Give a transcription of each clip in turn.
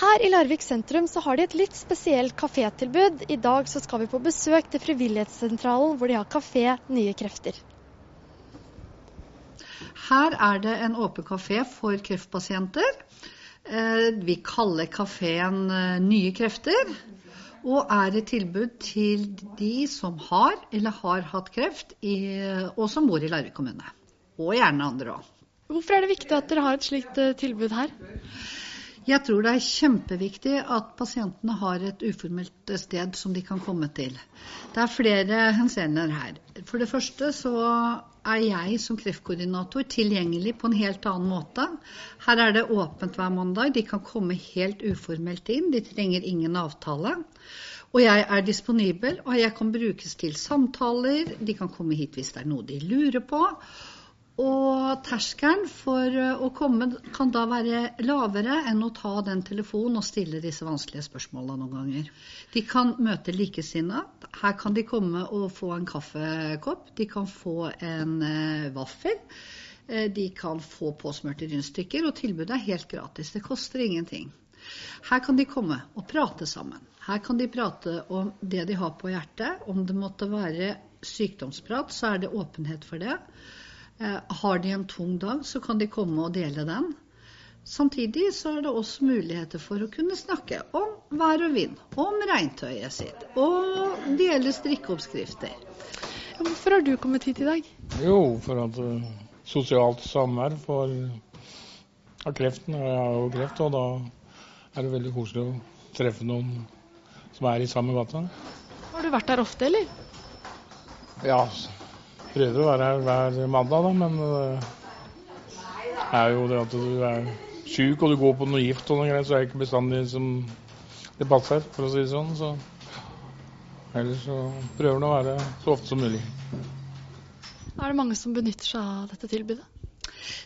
Her i Larvik sentrum så har de et litt spesielt kafétilbud. I dag så skal vi på besøk til Frivillighetssentralen, hvor de har kafé Nye krefter. Her er det en åpen kafé for kreftpasienter. Eh, vi kaller kafeen eh, Nye krefter. Og er et tilbud til de som har eller har hatt kreft, og som bor i Larvik kommune. Og gjerne andre òg. Hvorfor er det viktig at dere har et slikt eh, tilbud her? Jeg tror det er kjempeviktig at pasientene har et uformelt sted som de kan komme til. Det er flere henseender her. For det første så er jeg som kreftkoordinator tilgjengelig på en helt annen måte. Her er det åpent hver mandag. De kan komme helt uformelt inn. De trenger ingen avtale. Og jeg er disponibel, og jeg kan brukes til samtaler. De kan komme hit hvis det er noe de lurer på. Og terskelen for eh, å komme kan da være lavere enn å ta den telefonen og stille disse vanskelige spørsmålene noen ganger. De kan møte likesinna. Her kan de komme og få en kaffekopp. De kan få en uh, vaffel. Uh, de kan få påsmurte rundstykker. Og tilbudet er helt gratis. Det koster ingenting. Her kan de komme og prate sammen. Her kan de prate om det de har på hjertet. Om det måtte være sykdomsprat, så er det åpenhet for det. Eh, har de en tung dag, så kan de komme og dele den. Samtidig så er det også muligheter for å kunne snakke om vær og vind, om regntøyet sitt, og dele strikkeoppskrifter. Hvorfor har du kommet hit i dag? Jo, for at uh, sosialt samvær for av kreften. Jeg har jo kreft, og da er det veldig koselig å treffe noen som er i samme gata. Har du vært der ofte, eller? Ja, prøver å være her hver mandag, da, men det eh, er jo det at du er sjuk og du går på noe gift og noe greier, så er det ikke bestandig som det passer, for å si det sånn. Så ellers så prøver en å være så ofte som mulig. Er det mange som benytter seg av dette tilbudet?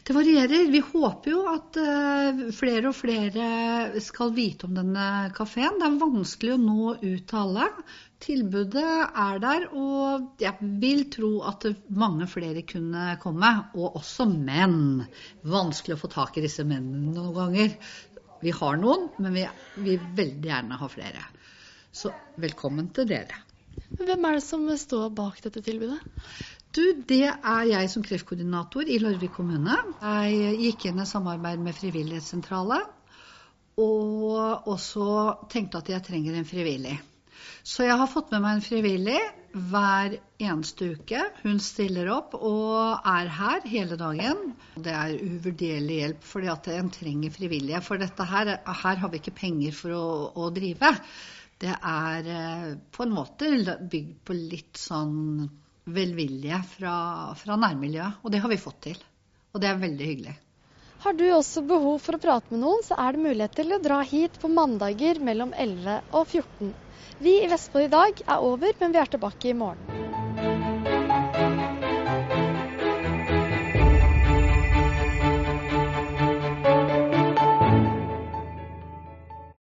Det varierer. Vi håper jo at uh, flere og flere skal vite om denne kafeen. Det er vanskelig å nå ut til alle. Tilbudet er der, og jeg vil tro at mange flere kunne komme. Og også menn. Vanskelig å få tak i disse mennene noen ganger. Vi har noen, men vi vil veldig gjerne ha flere. Så velkommen til dere. Hvem er det som står bak dette tilbudet? Du, det er jeg som kreftkoordinator i Larvik kommune. Jeg gikk inn i samarbeid med Frivillighetssentralen, og også tenkte at jeg trenger en frivillig. Så jeg har fått med meg en frivillig hver eneste uke. Hun stiller opp og er her hele dagen. Det er uvurderlig hjelp, fordi at en trenger frivillige. For dette her, her har vi ikke penger for å, å drive. Det er eh, på en måte bygd på litt sånn velvilje fra, fra nærmiljøet. Og det har vi fått til. Og det er veldig hyggelig. Har du også behov for å prate med noen, så er det mulighet til å dra hit på mandager mellom 11 og 14. Vi i Vestfold i dag er over, men vi er tilbake i morgen.